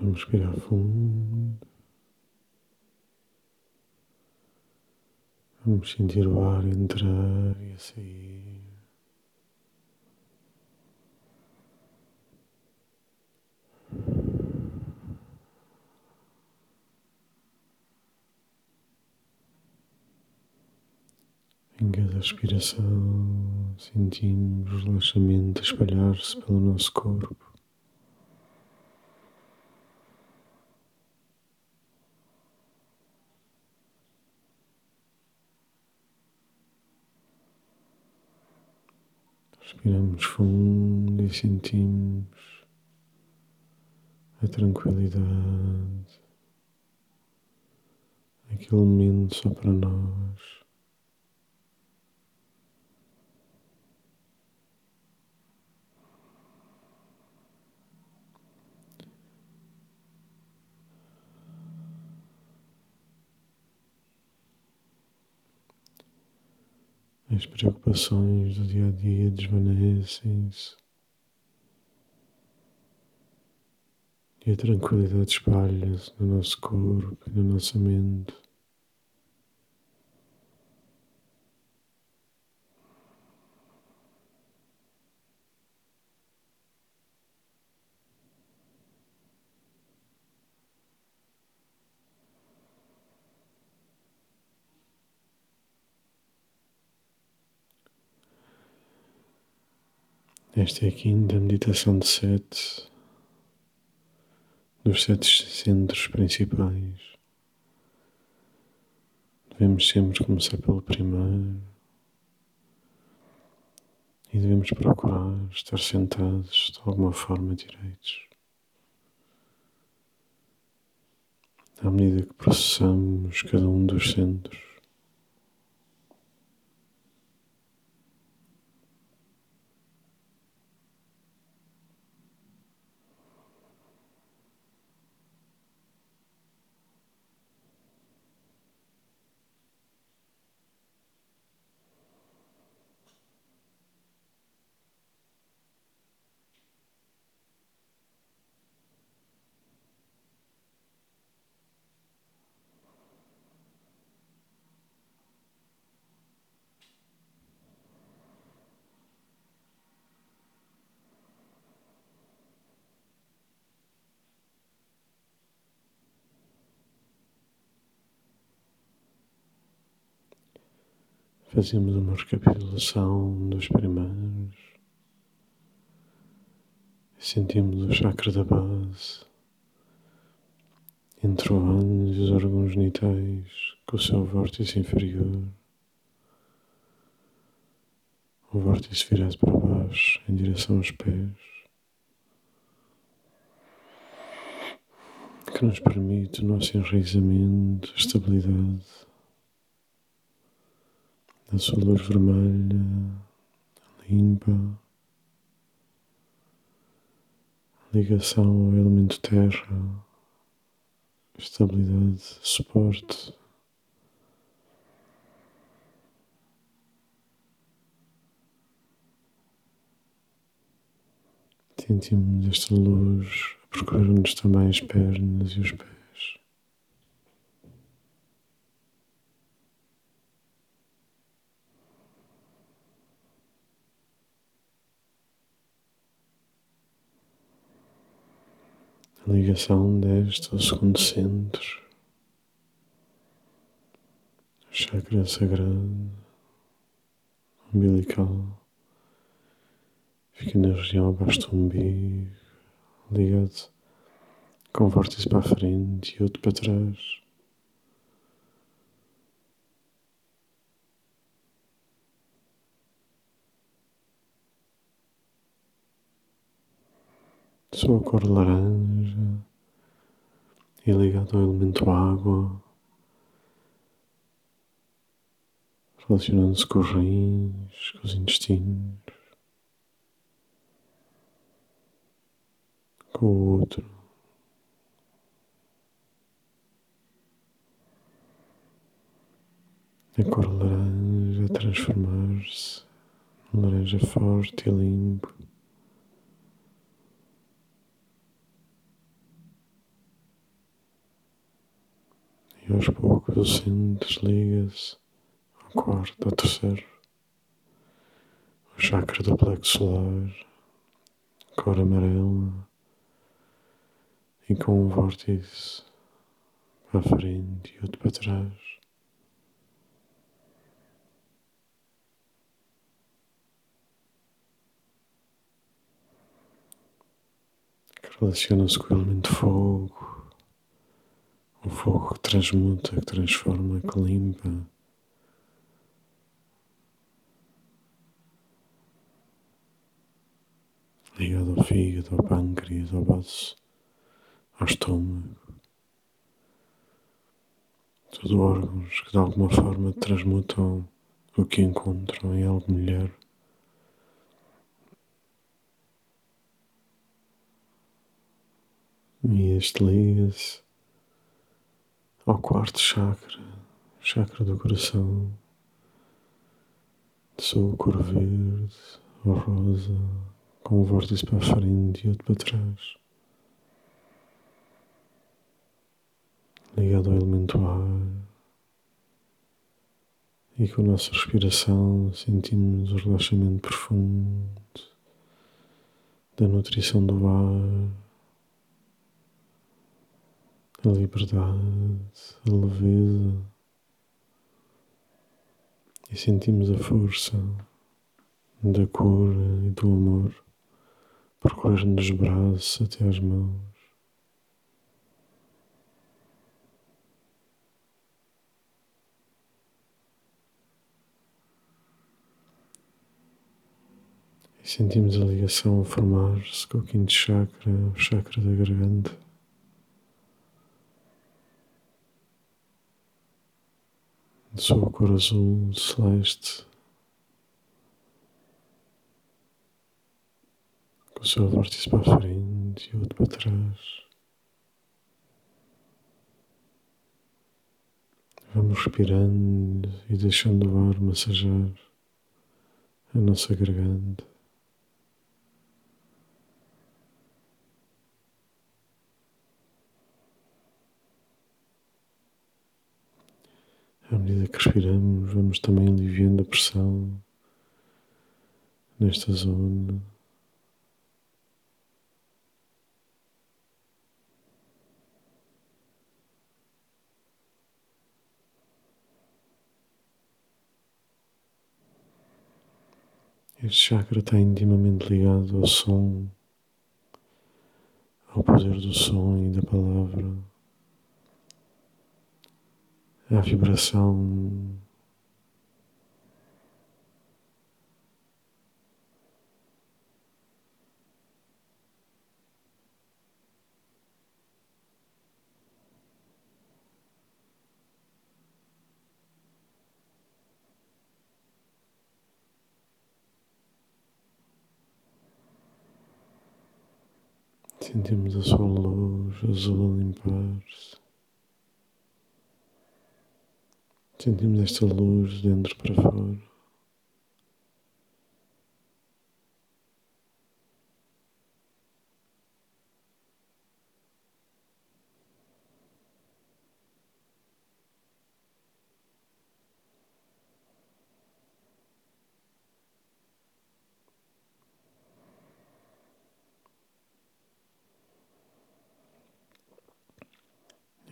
Vamos respirar fundo. Vamos sentir o ar entrar e sair. Em cada respiração, sentimos o relaxamento espalhar-se pelo nosso corpo. Respiramos fundo e sentimos a tranquilidade, aquele momento só para nós. As preocupações do dia a dia desvanecem-se e a tranquilidade espalha-se no nosso corpo e na nossa mente. Esta é a quinta meditação de sete, dos sete centros principais. Devemos sempre começar pelo primeiro e devemos procurar estar sentados de alguma forma direitos. À medida que processamos cada um dos centros, Fazemos uma recapitulação dos primeiros. Sentimos o chakra da base entre o ânus e os órgãos genitais com o seu vórtice inferior. O vórtice virado para baixo em direção aos pés. Que nos permite o nosso enraizamento, estabilidade da sua luz vermelha, limpa, ligação ao elemento terra, estabilidade, suporte. Sentimos esta luz a percorrer-nos também as pernas e os pés. a ligação deste ao segundo centro, chakra sagrado, umbilical, fica na região abaixo do umbigo, ligado com um vórtice para a frente e outro para trás. Sua cor laranja e ligado ao elemento água, relacionando-se com os rins, com os intestinos, com o outro. A cor laranja transformar-se num laranja forte e limpo. E aos poucos o centro desliga-se ao quarto, ao terceiro, o chakra do plexo solar, cor amarela e com um vórtice para frente e outro para trás. relaciona-se com o elemento fogo, o fogo que transmuta, que transforma, que limpa. Ligado ao fígado, ao pâncreas, ao baço, ao estômago. Tudo órgãos que de alguma forma transmutam o que encontram em algo melhor. E este liga-se ao quarto chakra, chakra do coração, sua cor verde ou rosa, com um vórtice para a frente e outro para trás. Ligado ao elemento ar. E com a nossa respiração sentimos o relaxamento profundo da nutrição do ar a liberdade, a leveza e sentimos a força da cura e do amor percorrer-nos os braços até às mãos. E sentimos a ligação a formar-se com o quinto chakra, o chakra da garganta. De sua cor azul celeste, com o seu vórtice para a frente e outro para trás. Vamos respirando e deixando o ar massajar a nossa garganta. À medida que respiramos, vamos também aliviando a pressão nesta zona. Este chakra está intimamente ligado ao som, ao poder do som e da palavra a vibração Sentimos a sua luz azul limpar-se. Sentimos esta luz de dentro para fora.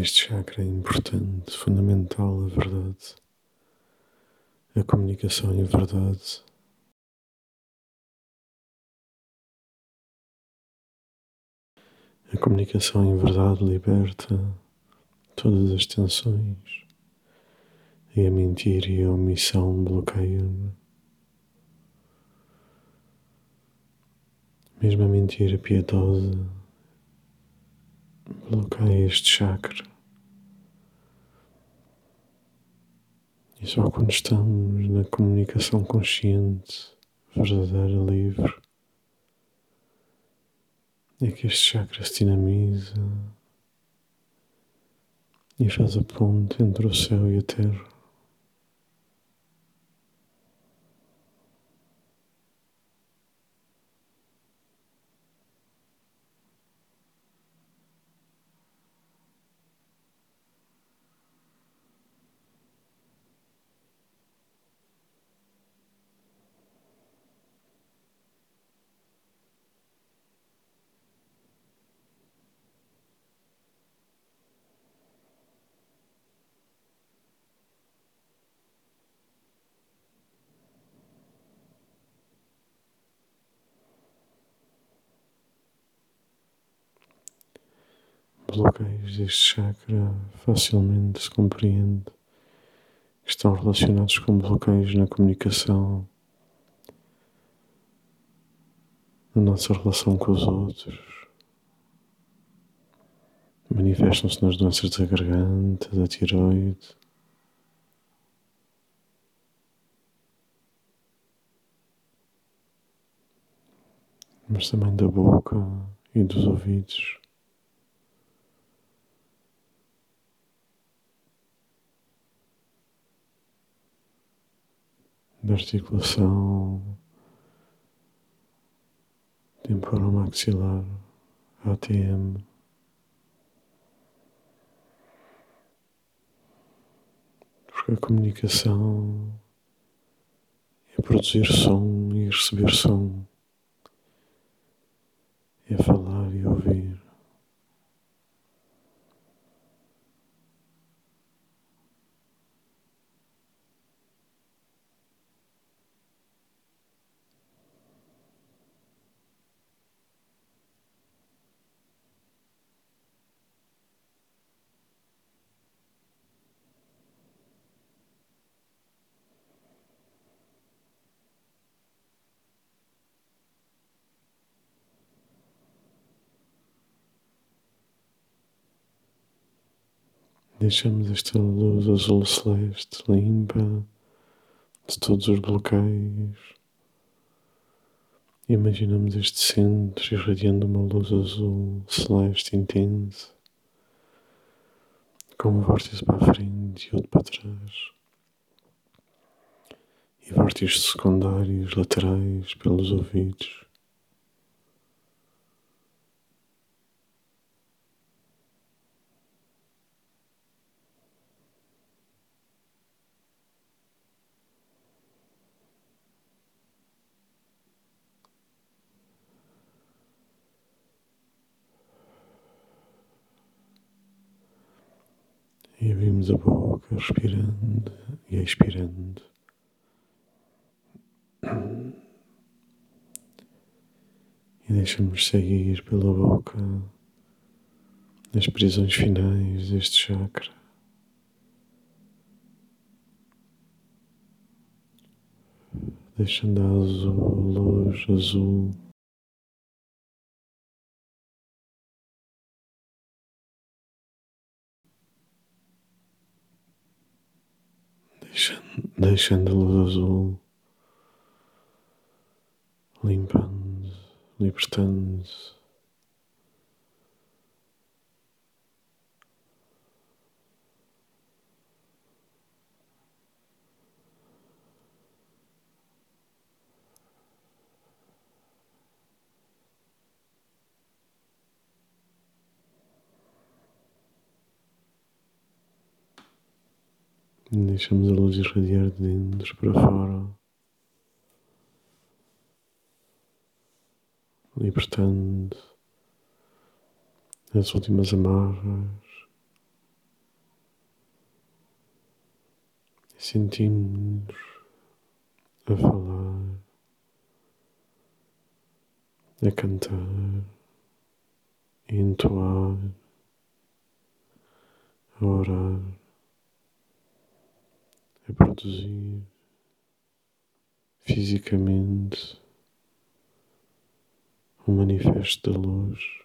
Este chakra é importante, fundamental, a verdade. A comunicação e a verdade. A comunicação em verdade liberta todas as tensões e a mentira e a omissão bloqueiam. Mesmo a mentira piedosa bloqueia este chakra. E só quando estamos na comunicação consciente, verdadeira, livre, é que este chakra se dinamiza e faz a ponte entre o céu e a terra. Bloqueios deste chakra facilmente se compreende que estão relacionados com bloqueios na comunicação, na nossa relação com os outros. Manifestam-se nas doenças da garganta, da tiroide, mas também da boca e dos ouvidos. Da articulação temporal maxilar, ATM. Porque a comunicação é produzir som e receber som é falar e ouvir. Deixamos esta luz azul celeste limpa de todos os bloqueios. Imaginamos este centro irradiando uma luz azul celeste intensa, com um vórtice para a frente e outro para trás, e vórtices secundários laterais pelos ouvidos. E abrimos a boca, respirando e expirando. E deixamos sair pela boca as prisões finais deste chakra. Deixando a azul, luz azul deixando, deixando a luz azul, limpando, libertando. Deixamos a luz irradiar de dentro para fora, libertando as últimas amarras. E sentimos a falar, a cantar, a entoar, a orar a produzir fisicamente um manifesto da luz.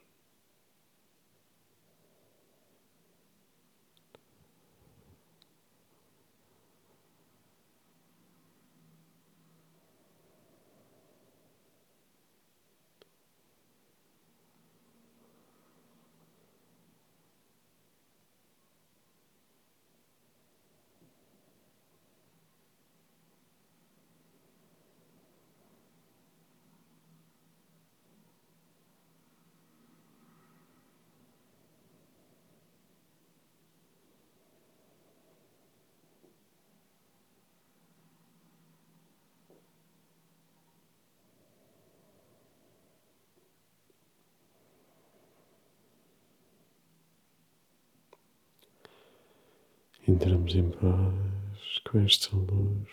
Entramos em paz com esta luz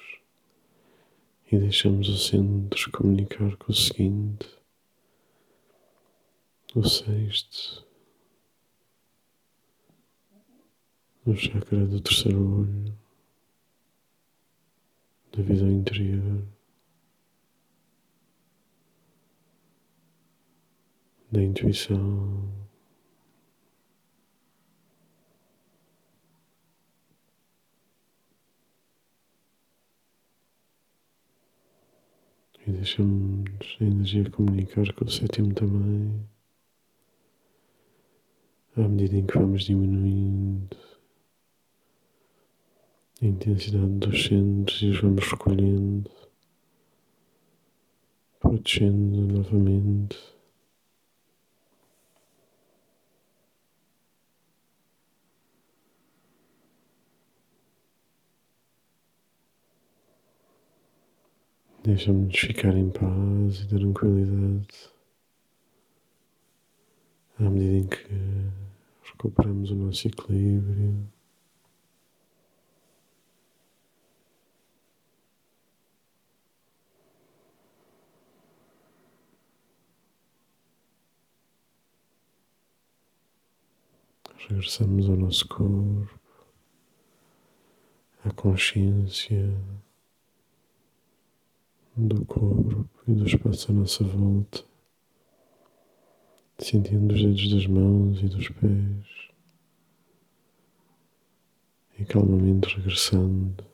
e deixamos o centro comunicar com o seguinte, o sexto, no chakra do terceiro olho, da visão interior, da intuição. E deixamos a energia comunicar com o sétimo também, à medida em que vamos diminuindo a intensidade dos centros e os vamos recolhendo, protegendo novamente. Deixa-nos ficar em paz e tranquilidade à medida em que recuperamos o nosso equilíbrio. Regressamos ao nosso corpo, à consciência do corpo e do espaço à nossa volta, sentindo os dedos das mãos e dos pés e calmamente regressando